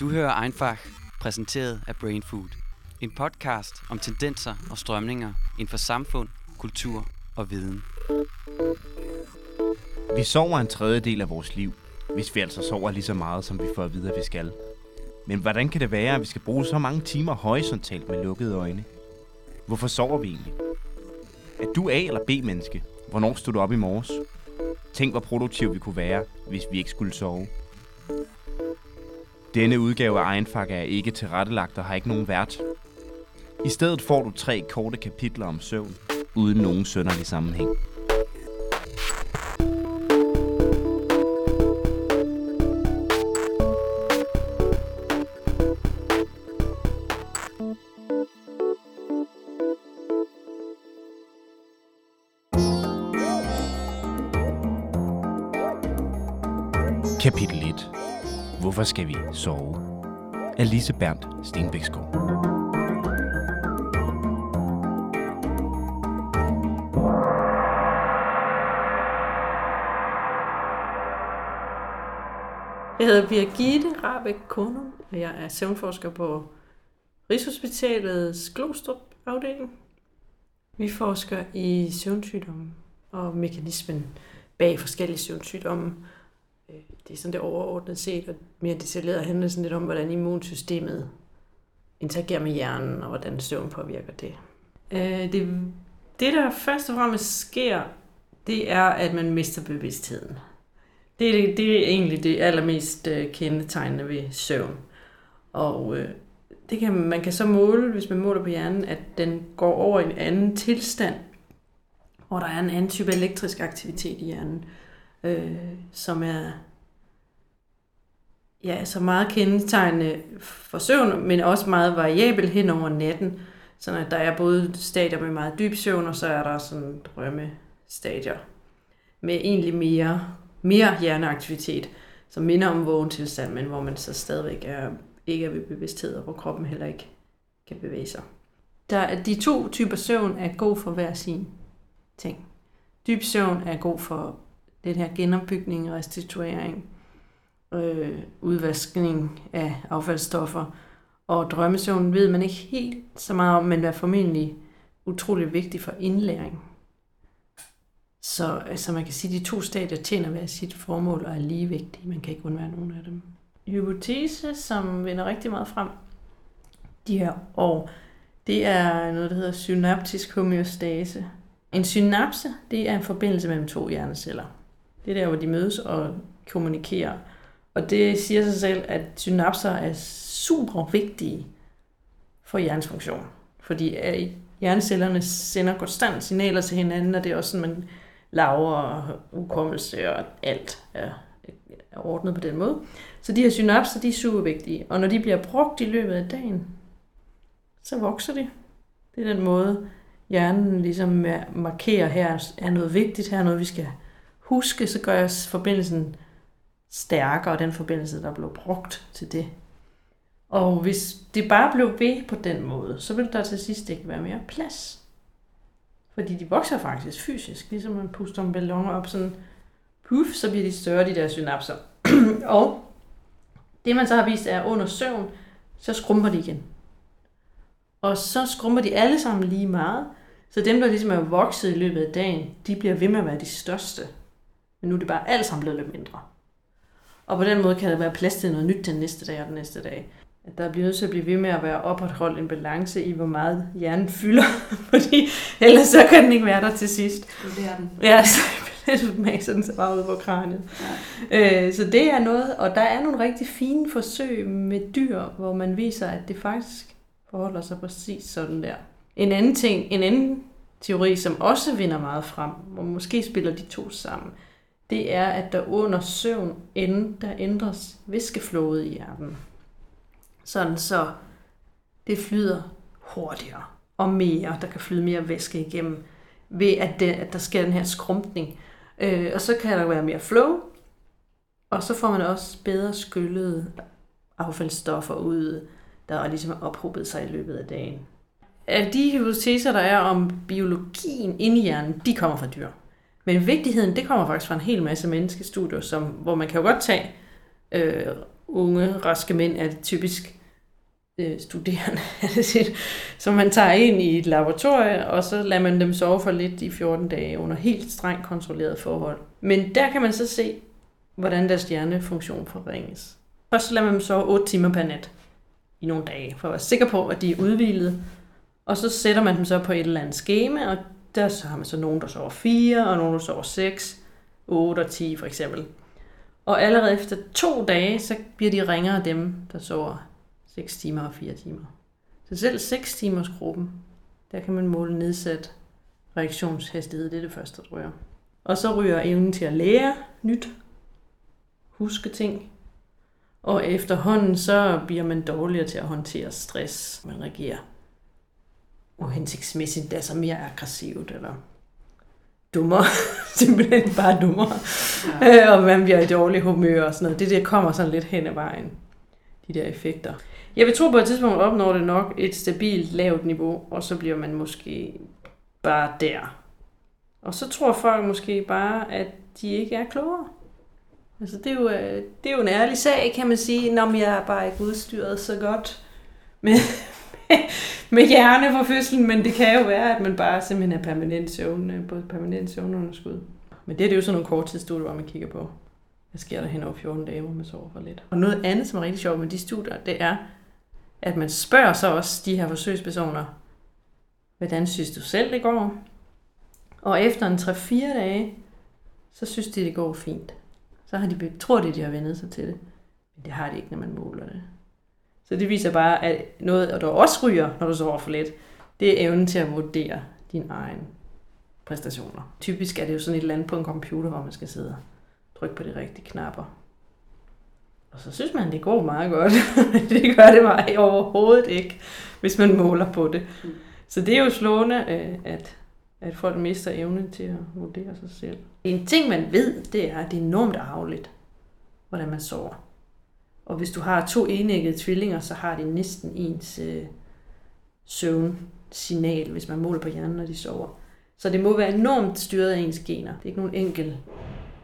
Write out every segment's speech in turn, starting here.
Du hører Einfach, præsenteret af Brain Food. En podcast om tendenser og strømninger inden for samfund, kultur og viden. Vi sover en tredjedel af vores liv, hvis vi altså sover lige så meget, som vi får at vide, at vi skal. Men hvordan kan det være, at vi skal bruge så mange timer horisontalt med lukkede øjne? Hvorfor sover vi egentlig? Er du A- eller B-menneske? Hvornår stod du op i morges? Tænk, hvor produktiv vi kunne være, hvis vi ikke skulle sove. Denne udgave af Egenfak er ikke tilrettelagt og har ikke nogen vært. I stedet får du tre korte kapitler om søvn, uden nogen sønderlig sammenhæng. Kapitel 1. Hvorfor skal vi sove? Af Lise Berndt Stenbækskov. Jeg hedder Birgitte Rabeck Konum, og jeg er søvnforsker på Rigshospitalets Glostrup afdeling. Vi forsker i søvnsygdomme og mekanismen bag forskellige søvnsygdomme. Det er sådan det overordnet set, og mere detaljeret handler sådan lidt om, hvordan immunsystemet interagerer med hjernen, og hvordan søvn påvirker det. Øh, Det, det der først og fremmest sker, det er, at man mister bevidstheden. Det er, det, det er egentlig det allermest øh, kendetegnende ved søvn. Og øh, det kan, man kan så måle, hvis man måler på hjernen, at den går over i en anden tilstand, hvor der er en anden type elektrisk aktivitet i hjernen, øh, som er ja, så meget kendetegnende for søvn, men også meget variabel hen over natten. Så der er både stadier med meget dyb søvn, og så er der sådan drømmestadier med egentlig mere mere hjerneaktivitet, som minder om vågen tilstand, men hvor man så stadigvæk er, ikke er ved bevidsthed, og hvor kroppen heller ikke kan bevæge sig. Der, er- de to typer søvn er god for hver sin ting. Dyb søvn er god for den her genopbygning, og restituering, øh, udvaskning af affaldsstoffer, og drømmesøvn ved man ikke helt så meget om, men er formentlig utrolig vigtig for indlæring. Så altså man kan sige, at de to stadier tjener hver sit formål og er lige vigtige. Man kan ikke undvære nogen af dem. Hypotese, som vinder rigtig meget frem de her år, det er noget, der hedder synaptisk homeostase. En synapse, det er en forbindelse mellem to hjerneceller. Det er der, hvor de mødes og kommunikerer. Og det siger sig selv, at synapser er super vigtige for hjernens funktion. Fordi øh, hjernecellerne sender konstant signaler til hinanden, og det er også sådan, man laver og hukommelse og alt er, er ordnet på den måde. Så de her synapser, de er super vigtige. Og når de bliver brugt i løbet af dagen, så vokser de. Det er den måde, hjernen ligesom markerer, her er noget vigtigt, her er noget, vi skal huske, så gør jeg forbindelsen stærkere, den forbindelse, der blev brugt til det. Og hvis det bare blev ved på den måde, så ville der til sidst ikke være mere plads. Fordi de vokser faktisk fysisk, ligesom man puster en ballon op sådan, puff, så bliver de større, de der synapser. og det man så har vist er, at under søvn, så skrumper de igen. Og så skrumper de alle sammen lige meget. Så dem, der ligesom er vokset i løbet af dagen, de bliver ved med at være de største. Men nu er det bare alle sammen blevet lidt mindre. Og på den måde kan der være plads til noget nyt den næste dag og den næste dag. At der bliver nødt til at blive ved med at være opretholdt en balance i, hvor meget hjernen fylder. Fordi ellers så kan den ikke være der til sidst. Det er den. Ja, så maser den sig bare ud på kraniet. Ja. Øh, så det er noget, og der er nogle rigtig fine forsøg med dyr, hvor man viser, at det faktisk forholder sig præcis sådan der. En anden ting, en anden teori, som også vinder meget frem, hvor måske spiller de to sammen, det er, at der under søvn end, der ændres væskeflowet i hjernen. Sådan så det flyder hurtigere og mere. Der kan flyde mere væske igennem, ved at, det, at der sker den her skrumpning. Øh, og så kan der være mere flow, og så får man også bedre skyllede affaldsstoffer ud, der ligesom har ophobet sig i løbet af dagen. Af de hypoteser, der er om biologien inde i hjernen, de kommer fra dyr. Men vigtigheden, det kommer faktisk fra en hel masse menneskestudier, som, hvor man kan jo godt tage øh, unge, raske mænd er det typisk øh, studerende, som man tager ind i et laboratorie, og så lader man dem sove for lidt i 14 dage under helt strengt kontrolleret forhold. Men der kan man så se, hvordan deres hjernefunktion forringes. Først så lader man dem sove 8 timer per nat i nogle dage, for at være sikker på, at de er udvildet. Og så sætter man dem så på et eller andet skema, og der så har man så nogen, der sover 4, og nogen, der sover 6, 8 og 10 for eksempel. Og allerede efter to dage, så bliver de ringere dem, der sover 6 timer og 4 timer. Så selv 6 timers gruppen, der kan man måle nedsat reaktionshastighed. Det er det første, der ryger. Og så ryger evnen til at lære nyt, huske ting, og efterhånden så bliver man dårligere til at håndtere stress. Man reagerer uhensigtsmæssigt, altså mere aggressivt, eller dummere, simpelthen bare dummere, ja. Øh, og man bliver i dårlig humør og sådan noget. Det der kommer sådan lidt hen ad vejen, de der effekter. Jeg vil tro på et tidspunkt opnår det nok et stabilt lavt niveau, og så bliver man måske bare der. Og så tror folk måske bare, at de ikke er klogere. Altså det er jo, øh, det er jo en ærlig sag, kan man sige, når jeg er bare ikke udstyret så godt med, med hjerne for fødslen, men det kan jo være, at man bare simpelthen er permanent søvn, på både permanent søvnunderskud. Men det er det jo sådan nogle korttidsstudier, hvor man kigger på, hvad sker der hen over 14 dage, hvor man sover for lidt. Og noget andet, som er rigtig sjovt med de studier, det er, at man spørger så også de her forsøgspersoner, hvordan synes du selv det går? Og efter en 3-4 dage, så synes de, det går fint. Så har de, tror de, de har vendet sig til det. Men det har de ikke, når man måler det. Så det viser bare, at noget, der også ryger, når du sover for lidt, det er evnen til at vurdere din egen præstationer. Typisk er det jo sådan et eller andet på en computer, hvor man skal sidde og trykke på de rigtige knapper. Og så synes man, det går meget godt. det gør det mig overhovedet ikke, hvis man måler på det. Mm. Så det er jo slående, øh, at, at folk mister evnen til at vurdere sig selv. En ting, man ved, det er, at det er enormt arveligt, hvordan man sover. Og hvis du har to enæggede tvillinger, så har de næsten ens øh, søvnsignal, hvis man måler på hjernen, når de sover. Så det må være enormt styret af ens gener. Det er ikke nogen enkel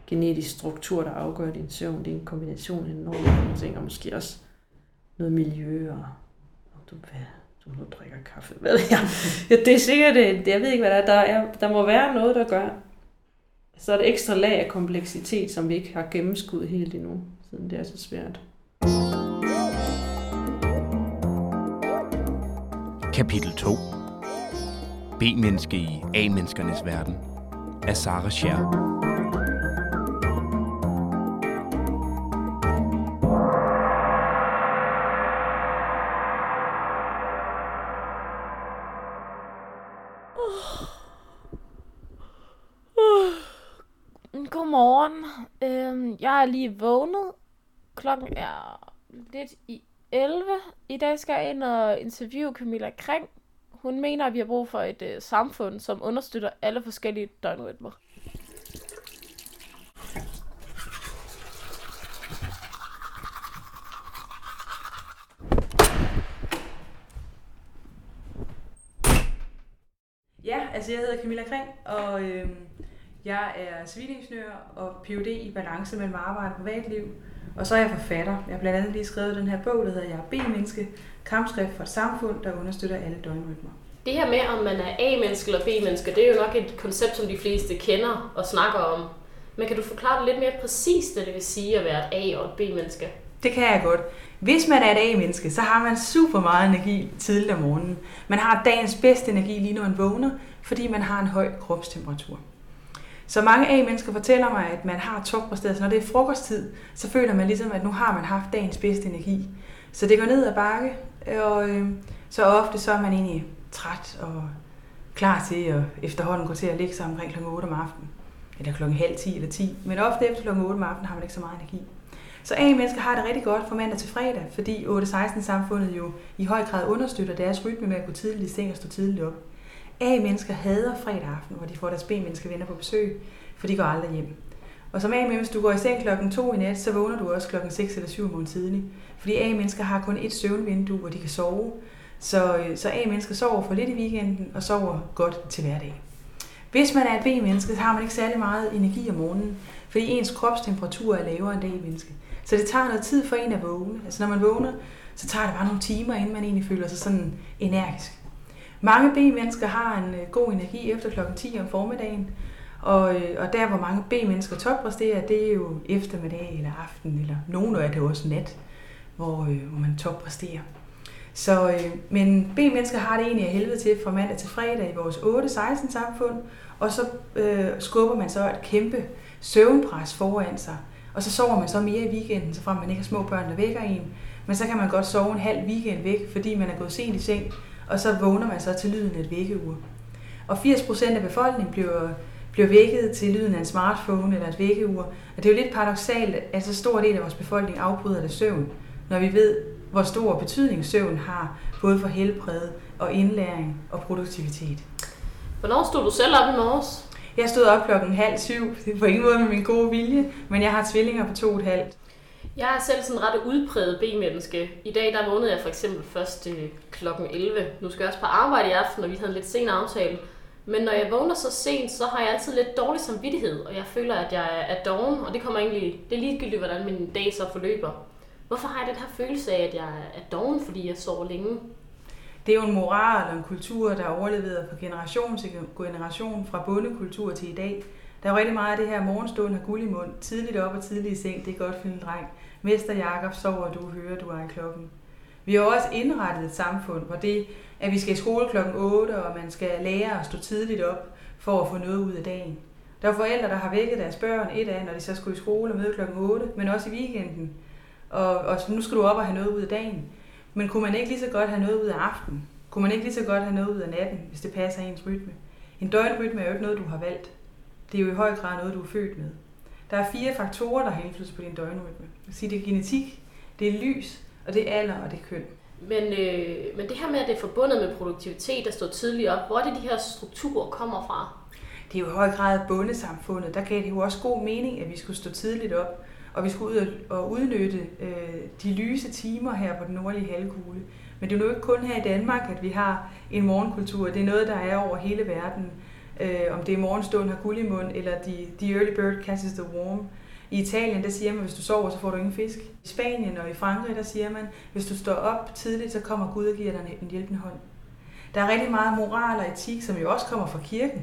genetisk struktur, der afgør din søvn. Det er en kombination af enormt mange ting, og måske også noget miljø, og om du, hvad, du nu drikker kaffe. Hvad jeg? Ja, det er sikkert, øh, det, jeg ved ikke, hvad der er. Der, er. der må være noget, der gør, så er det ekstra lag af kompleksitet, som vi ikke har gennemskudt helt endnu, siden det er så svært. Kapitel 2 B-menneske i A-menneskernes verden af Sara Scher. Oh. Godmorgen. Øhm, jeg er lige vågnet. Klokken er lidt i 11. I dag skal jeg ind og interviewe Camilla Kring. Hun mener, at vi har brug for et øh, samfund, som understøtter alle forskellige døgnrytmer. Ja, altså jeg hedder Camilla Kring, og øh, jeg er civilingeniør og Ph.D. i balance mellem arbejde og privatliv. Og så er jeg forfatter. Jeg har blandt andet lige skrevet den her bog, der hedder Jeg er B-menneske, kampskrift for et samfund, der understøtter alle døgnrytmer. Det her med, om man er A-menneske eller B-menneske, det er jo nok et koncept, som de fleste kender og snakker om. Men kan du forklare det lidt mere præcist, hvad det vil sige at være et A- og et B-menneske? Det kan jeg godt. Hvis man er et A-menneske, så har man super meget energi tidligt om morgenen. Man har dagens bedste energi lige når man vågner, fordi man har en høj kropstemperatur. Så mange A-mennesker fortæller mig, at man har toppresteret, så når det er frokosttid, så føler man ligesom, at nu har man haft dagens bedste energi. Så det går ned ad bakke, og øh, så ofte så er man egentlig træt og klar til at efterhånden gå til at ligge sig omkring kl. 8 om aftenen. Eller kl. halv 10 eller 10. Men ofte efter kl. 8 om aftenen har man ikke så meget energi. Så A-mennesker har det rigtig godt fra mandag til fredag, fordi 8-16-samfundet jo i høj grad understøtter deres rytme med at gå tidligt i seng og stå tidligt op. A-mennesker hader fredag aften, hvor de får deres B-menneske venner på besøg, for de går aldrig hjem. Og som A-menneske, hvis du går i seng klokken 2 i nat, så vågner du også klokken 6 eller 7 morgen tidlig. Fordi A-mennesker har kun et søvnvindue, hvor de kan sove. Så, øh, så A-mennesker sover for lidt i weekenden og sover godt til hverdag. Hvis man er et B-menneske, så har man ikke særlig meget energi om morgenen, fordi ens kropstemperatur er lavere end det A-menneske. Så det tager noget tid for en at vågne. Altså når man vågner, så tager det bare nogle timer, inden man egentlig føler sig sådan energisk. Mange B-mennesker har en øh, god energi efter klokken 10 om formiddagen, og, øh, og der, hvor mange B-mennesker toppræsterer, det er jo eftermiddag eller aften, eller nogle af det også nat, hvor, øh, hvor man toppræsterer. Så, øh, men B-mennesker har det egentlig af helvede til fra mandag til fredag i vores 8-16 samfund, og så øh, skubber man så et kæmpe søvnpres foran sig. Og så sover man så mere i weekenden, så frem man ikke har små børn, der vækker en. Men så kan man godt sove en halv weekend væk, fordi man er gået sent i seng, og så vågner man så til lyden af et vækkeur. Og 80% af befolkningen bliver, bliver vækket til lyden af en smartphone eller et vækkeur. Og det er jo lidt paradoxalt, at så stor del af vores befolkning afbryder det søvn, når vi ved, hvor stor betydning søvn har, både for helbred og indlæring og produktivitet. Hvornår stod du selv op i morges? Jeg stod op klokken halv syv, det på ingen måde med min gode vilje, men jeg har tvillinger på to og et halvt. Jeg er selv sådan ret udpræget B-menneske. I dag der vågnede jeg for eksempel først øh, klokken 11. Nu skal jeg også på arbejde i aften, og vi havde en lidt sen aftale. Men når jeg vågner så sent, så har jeg altid lidt dårlig samvittighed, og jeg føler, at jeg er doven, og det kommer egentlig, det er ligegyldigt, hvordan min dag så forløber. Hvorfor har jeg den her følelse af, at jeg er doven, fordi jeg sover længe? Det er jo en moral og en kultur, der er overleveret fra generation til generation, fra bondekultur til i dag. Der er jo rigtig meget af det her morgenstund har guld i mund, tidligt op og tidligt i seng, det er godt for en dreng. Mester Jakob sover, du hører, du er i klokken. Vi har også indrettet et samfund, hvor det, at vi skal i skole klokken 8, og man skal lære at stå tidligt op for at få noget ud af dagen. Der er forældre, der har vækket deres børn et af, når de så skulle i skole og møde klokken 8, men også i weekenden. Og, og nu skal du op og have noget ud af dagen. Men kunne man ikke lige så godt have noget ud af aftenen? Kunne man ikke lige så godt have noget ud af natten, hvis det passer ens rytme? En døgnrytme er jo ikke noget, du har valgt. Det er jo i høj grad noget, du er født med. Der er fire faktorer, der har indflydelse på din døgnrytme. Det er genetik, det er lys, og det er alder, og det er køn. Men, øh, men det her med, at det er forbundet med produktivitet, der står tidligt op, hvor er det de her strukturer kommer fra? Det er jo i høj grad bondesamfundet. Der gav det jo også god mening, at vi skulle stå tidligt op, og vi skulle ud og udnytte øh, de lyse timer her på den nordlige halvkugle. Men det er jo ikke kun her i Danmark, at vi har en morgenkultur. Det er noget, der er over hele verden. Øh, om det er morgenstunden har guld i mund, eller de, the early bird catches the worm. I Italien, der siger man, hvis du sover, så får du ingen fisk. I Spanien og i Frankrig, der siger man, hvis du står op tidligt, så kommer Gud og giver dig en hjælpende hånd. Der er rigtig meget moral og etik, som jo også kommer fra kirken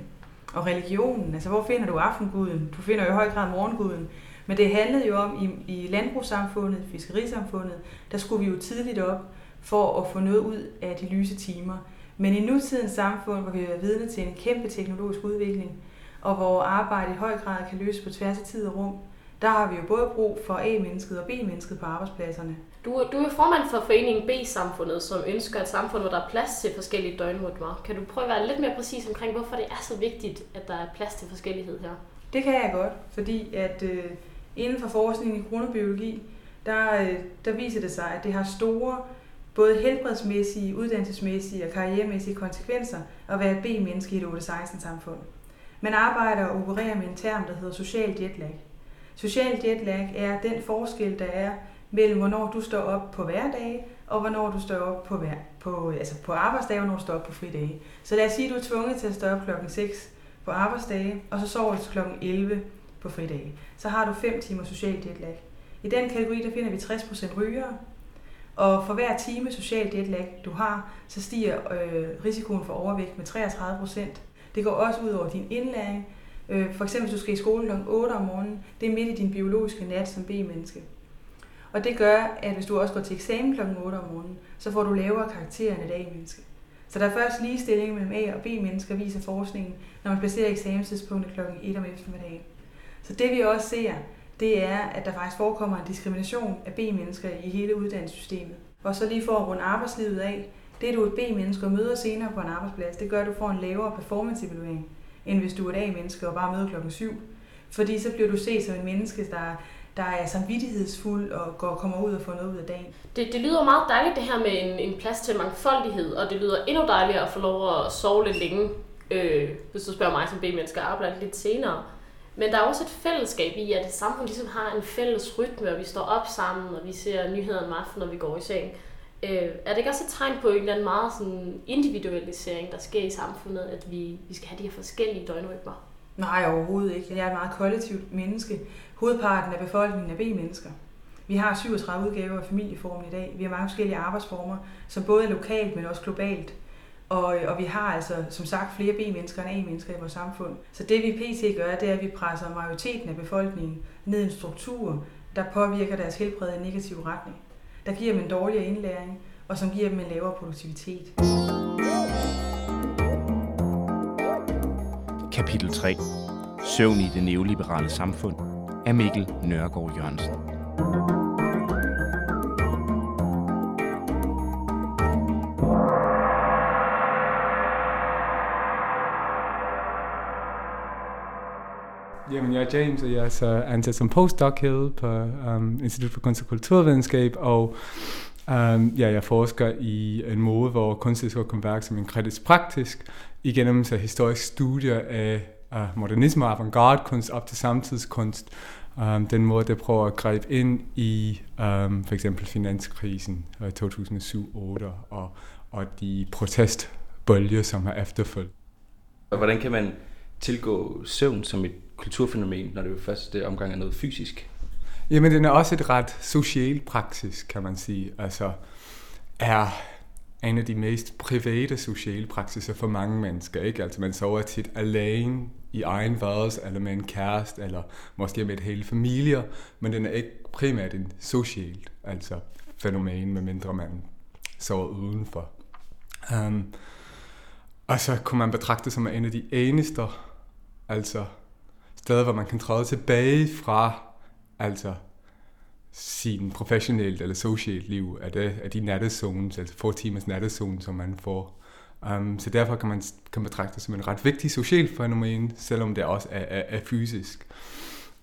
og religionen. Altså, hvor finder du aftenguden? Du finder jo i høj grad morgenguden. Men det handlede jo om, i, i landbrugssamfundet, fiskerisamfundet, der skulle vi jo tidligt op for at få noget ud af de lyse timer. Men i nutidens samfund, hvor vi er vidne til en kæmpe teknologisk udvikling, og hvor arbejde i høj grad kan løses på tværs af tid og rum, der har vi jo både brug for A-mennesket og B-mennesket på arbejdspladserne. Du, du er formand for foreningen B-samfundet, som ønsker et samfund, hvor der er plads til forskellige døgnrytmer. Kan du prøve at være lidt mere præcis omkring, hvorfor det er så vigtigt, at der er plads til forskellighed her? Det kan jeg godt, fordi at øh, inden for forskningen i kronobiologi, der, øh, der viser det sig, at det har store både helbredsmæssige, uddannelsesmæssige og karrieremæssige konsekvenser at være et B-menneske i et 8-16 samfund. Man arbejder og opererer med en term, der hedder social jetlag. Social jetlag er den forskel, der er mellem, hvornår du står op på hverdage, og hvornår du står op på, hver, på, altså på arbejdsdage, og hvornår du står op på fridage. Så lad os sige, at du er tvunget til at stå op klokken 6 på arbejdsdage, og så sover du klokken 11 på fridage. Så har du 5 timer social jetlag. I den kategori, der finder vi 60% rygere, og for hver time social jetlag, du har, så stiger øh, risikoen for overvægt med 33 procent. Det går også ud over din indlæring. Øh, for eksempel, hvis du skal i skole kl. 8 om morgenen, det er midt i din biologiske nat som B-menneske. Og det gør, at hvis du også går til eksamen kl. 8 om morgenen, så får du lavere karakterer end et A-menneske. Så der er først ligestilling mellem A- og B-mennesker, viser forskningen, når man placerer eksamenstidspunktet kl. 1 om eftermiddagen. Så det vi også ser, det er, at der faktisk forekommer en diskrimination af B-mennesker i hele uddannelsessystemet. Og så lige for at runde arbejdslivet af, det er du et B-menneske og møder senere på en arbejdsplads, det gør, at du får en lavere performance-evaluering, end hvis du er et A-menneske og bare møder klokken 7. Fordi så bliver du set som en menneske, der, der er samvittighedsfuld og går, kommer ud og får noget ud af dagen. Det, det lyder meget dejligt det her med en, en plads til mangfoldighed, og det lyder endnu dejligere at få lov at sove lidt længe, øh, hvis du spørger mig som B-menneske, og arbejde lidt senere. Men der er også et fællesskab i, at et samfund ligesom har en fælles rytme, og vi står op sammen, og vi ser nyheder om aftenen, når vi går i seng. Øh, er det ikke også et tegn på en eller anden meget sådan individualisering, der sker i samfundet, at vi, vi skal have de her forskellige døgnrytmer? Nej, overhovedet ikke. Jeg er et meget kollektivt menneske. Hovedparten af befolkningen er B-mennesker. Vi har 37 udgaver af familieformen i dag. Vi har mange forskellige arbejdsformer, som både er lokalt, men også globalt. Og, og vi har altså, som sagt, flere B-mennesker end A-mennesker i vores samfund. Så det vi pt. gør, det er, at vi presser majoriteten af befolkningen ned i en struktur, der påvirker deres helbred i en negativ retning. Der giver dem en dårligere indlæring, og som giver dem en lavere produktivitet. Kapitel 3. Søvn i det neoliberale samfund af Mikkel Nørgaard Jørgensen. Jamen, jeg er James, og jeg er så ansat som postdoc her på um, Institut for Kunst og Kulturvidenskab, og um, ja, jeg forsker i en måde, hvor kunsthistorisk kan værke som en kritisk praktisk, igennem så historisk studier af uh, modernisme og avantgarde kunst op til samtidskunst. Um, den måde, der prøver at gribe ind i um, for eksempel finanskrisen uh, 2007-2008 og, og de protestbølger, som har efterfulgt. Hvordan kan man tilgå søvn som et kulturfænomen, når det jo først omgang er noget fysisk? Jamen, den er også et ret social praksis, kan man sige. Altså, er en af de mest private sociale praksiser for mange mennesker. Ikke? Altså, man sover tit alene i egen værelse, eller med en kæreste, eller måske med et hele familie, men den er ikke primært en socialt altså fænomen, medmindre man sover udenfor. Um, og så kunne man betragte det som en af de eneste altså steder, hvor man kan træde tilbage fra altså sin professionelt eller socialt liv, af, det, af de nattezones, altså få timers nattezone, som man får. Um, så derfor kan man kan betragte det som en ret vigtig social fænomen, selvom det også er, er, er fysisk.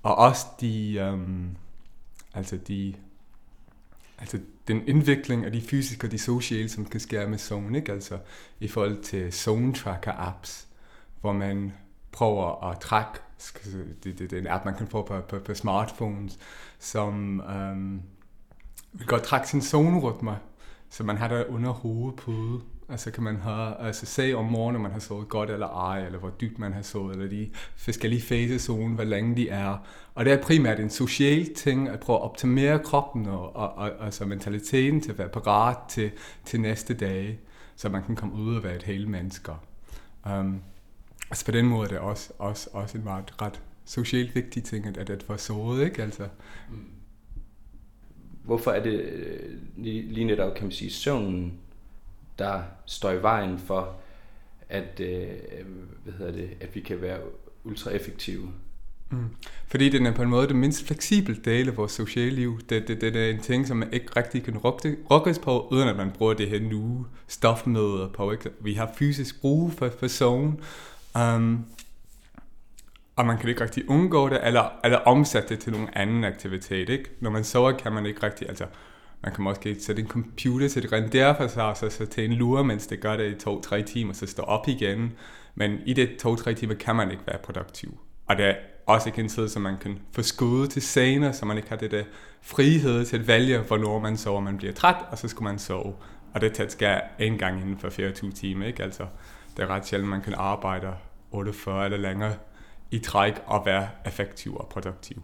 Og også de, um, altså de, altså den indvikling af de fysiske og de sociale, som kan ske med zone, ikke? altså i forhold til zone tracker apps, hvor man prøver at trække det, det, det er en app, man kan få på, på, på smartphones, som um, vil godt trække sin zonerytme, så man har det under hovedpude. Altså kan man have, altså se om morgenen, om man har sovet godt eller ej, eller hvor dybt man har sovet, eller de forskellige fasezone, hvor længe de er. Og det er primært en social ting, at prøve at optimere kroppen og, og, og altså mentaliteten til at være parat til, til næste dag, så man kan komme ud og være et hele menneske. Um, Altså på den måde er det også, også, også en meget ret socialt vigtig ting, at, at, at få sovet, ikke? Altså. Hvorfor er det øh, lige, lige netop, kan man sige, søvnen, der står i vejen for, at, øh, hvad hedder det, at vi kan være ultra effektive? Mm. Fordi den er på en måde det mindst fleksible del af vores sociale liv. Det, det, det er en ting, som man ikke rigtig kan rokkes på, uden at man bruger det her nu stofmøder på. Ikke? Vi har fysisk brug for, for zone, Um, og man kan ikke rigtig undgå det, eller, eller omsætte det til nogen anden aktivitet. Ikke? Når man sover, kan man ikke rigtig, altså man kan måske sætte en computer til det rendere for sig, og så, så til en lure, mens det gør det i to-tre timer, så står op igen. Men i det to-tre timer kan man ikke være produktiv. Og det er også ikke en tid, som man kan forskudde til senere, så man ikke har det der frihed til at vælge, hvornår man sover. Man bliver træt, og så skal man sove. Og det tæt skal en gang inden for 24 timer, ikke? Altså, det er ret sjældent, man kan arbejde 48 eller længere i træk og være effektiv og produktiv.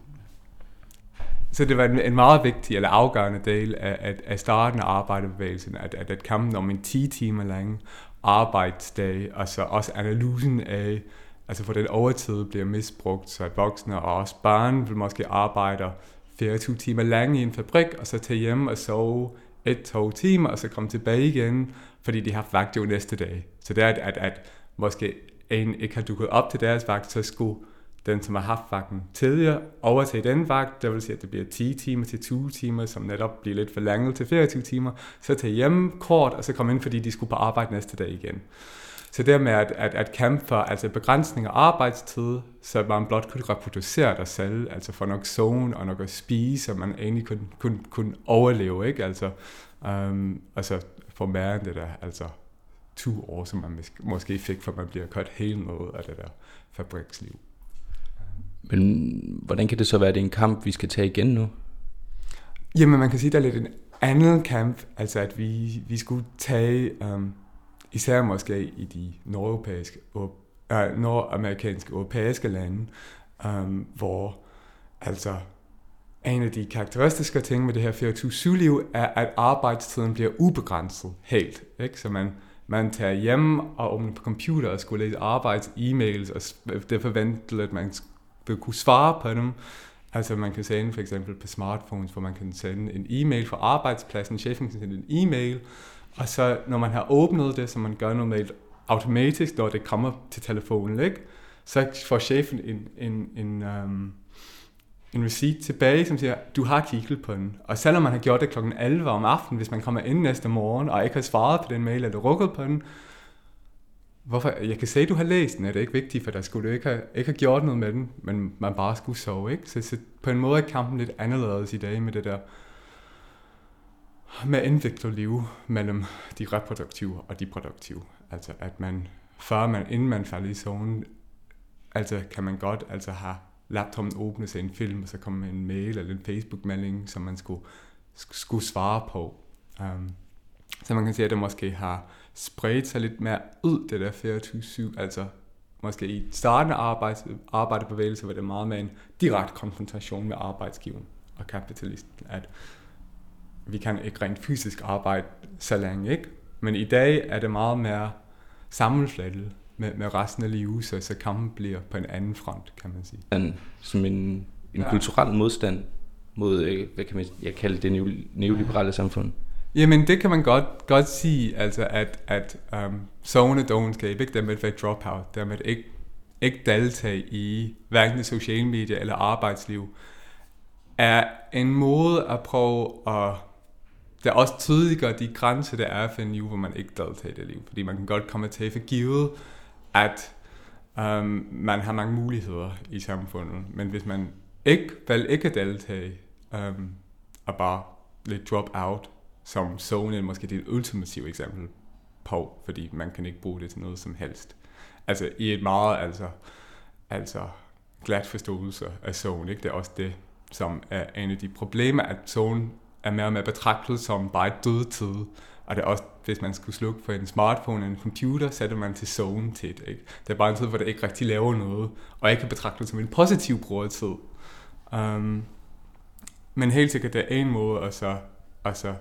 Så det var en, en meget vigtig eller afgørende del af, af, af starten af arbejderbevægelsen, at, at, at kampen om en 10 timer lang arbejdsdag, og så også analysen af, altså for den overtid bliver misbrugt, så at voksne og også børn vil måske arbejde 24 timer lang i en fabrik, og så tage hjem og sove et-to timer, og så komme tilbage igen, fordi de har vagt jo næste dag. Så det er, at, at, at måske en ikke har dukket op til deres vagt, så skulle den, som har haft vagten tidligere, overtage den vagt, det vil sige, at det bliver 10 timer til 20 timer, som netop bliver lidt forlænget til 24 timer, så tage hjem kort, og så komme ind, fordi de skulle på arbejde næste dag igen. Så det med at, at, at kæmpe for altså begrænsning af arbejdstid, så man blot kunne reproducere dig selv, altså få nok zone og nok at spise, så man egentlig kunne, kunne, kunne overleve, ikke? Altså, um, altså for mere end det der, altså to år, som man måske fik, for man bliver kørt helt noget af det der fabriksliv. Men hvordan kan det så være, at det er en kamp, vi skal tage igen nu? Jamen, man kan sige, at der er lidt en anden kamp, altså at vi, vi skulle tage, um, især måske i de nordeuropæiske, uh, nordamerikanske, europæiske lande, um, hvor altså en af de karakteristiske ting med det her 24-7-liv er, at arbejdstiden bliver ubegrænset helt. Ikke? Så man, man tager hjem og åbner på computer og skulle læse arbejds-e-mails, og det forventer, at man vil kunne svare på dem. Altså man kan sende for eksempel på smartphones, hvor man kan sende en e-mail fra arbejdspladsen, chefen kan sende en e-mail, og så når man har åbnet det, som man gør normalt automatisk, når det kommer til telefonen, ikke? så får chefen en, en, en, um, en receipt tilbage, som siger, du har kigget på den. Og selvom man har gjort det klokken 11 om aftenen, hvis man kommer ind næste morgen, og ikke har svaret på den mail, eller rukket på den, hvorfor, jeg kan se, at du har læst den, er det ikke vigtigt, for der skulle du ikke have, ikke have gjort noget med den, men man bare skulle sove, ikke? Så, så på en måde er kampen lidt anderledes i dag med det der, med indviklet liv mellem de reproduktive og de produktive. Altså at man, før man, inden man falder i zonen, altså kan man godt altså have laptopen åbne sig en film, og så kom en mail eller en Facebook-melding, som man skulle, skulle svare på. Um, så man kan sige, at det måske har spredt sig lidt mere ud, det der 24-7, altså måske i starten af arbejds, arbejdebevægelse var det meget med en direkte konfrontation med arbejdsgiveren og kapitalisten, at vi kan ikke rent fysisk arbejde så længe, ikke? Men i dag er det meget mere sammenflettet med, med resten af livet, så, så kampen bliver på en anden front, kan man sige. En, som en, en ja. kulturel modstand mod, øh, hvad kan man jeg kalde det, neoliberale samfund? Jamen, det kan man godt, godt sige, altså at, at um, zone dogenskab, ikke med at være dropout, med ikke, ikke deltage i hverken sociale medier eller arbejdsliv, er en måde at prøve at det er også tydeliggør de grænser, der er for en liv, hvor man ikke deltager i det liv. Fordi man kan godt komme til for givet, at um, man har mange muligheder i samfundet. Men hvis man ikke valgte ikke at deltage, um, øhm, og bare lidt drop out, som Sony måske det ultimative eksempel på, fordi man kan ikke bruge det til noget som helst. Altså i et meget altså, altså glat forståelse af Sony, ikke? det er også det, som er en af de problemer, at Sony er mere og mere betragtet som bare et dødtid. Og det er også, hvis man skulle slukke for en smartphone eller en computer, sætter man til zone til det. Ikke? Det er bare en tid, hvor det ikke rigtig laver noget, og jeg kan betragte det som en positiv brugertid. Um, men helt sikkert, det er en måde at så, at så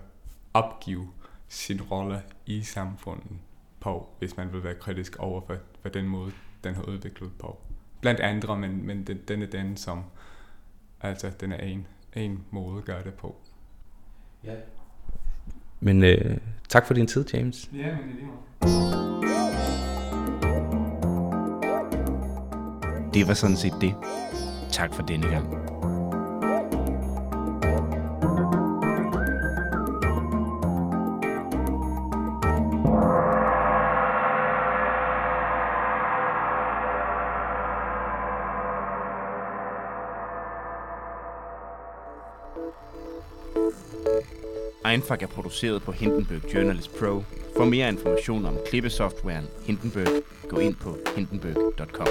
opgive sin rolle i samfundet på, hvis man vil være kritisk over for, for den måde, den har udviklet på. Blandt andre, men, men den, den er den, som altså, den er en, en måde at gøre det på. Ja. Men øh, tak for din tid, James. Ja, men det er Det var sådan set det. Tak for denne gang. Mindfuck er produceret på Hindenburg Journalist Pro. For mere information om klippesoftwaren Hindenburg, gå ind på hindenburg.com.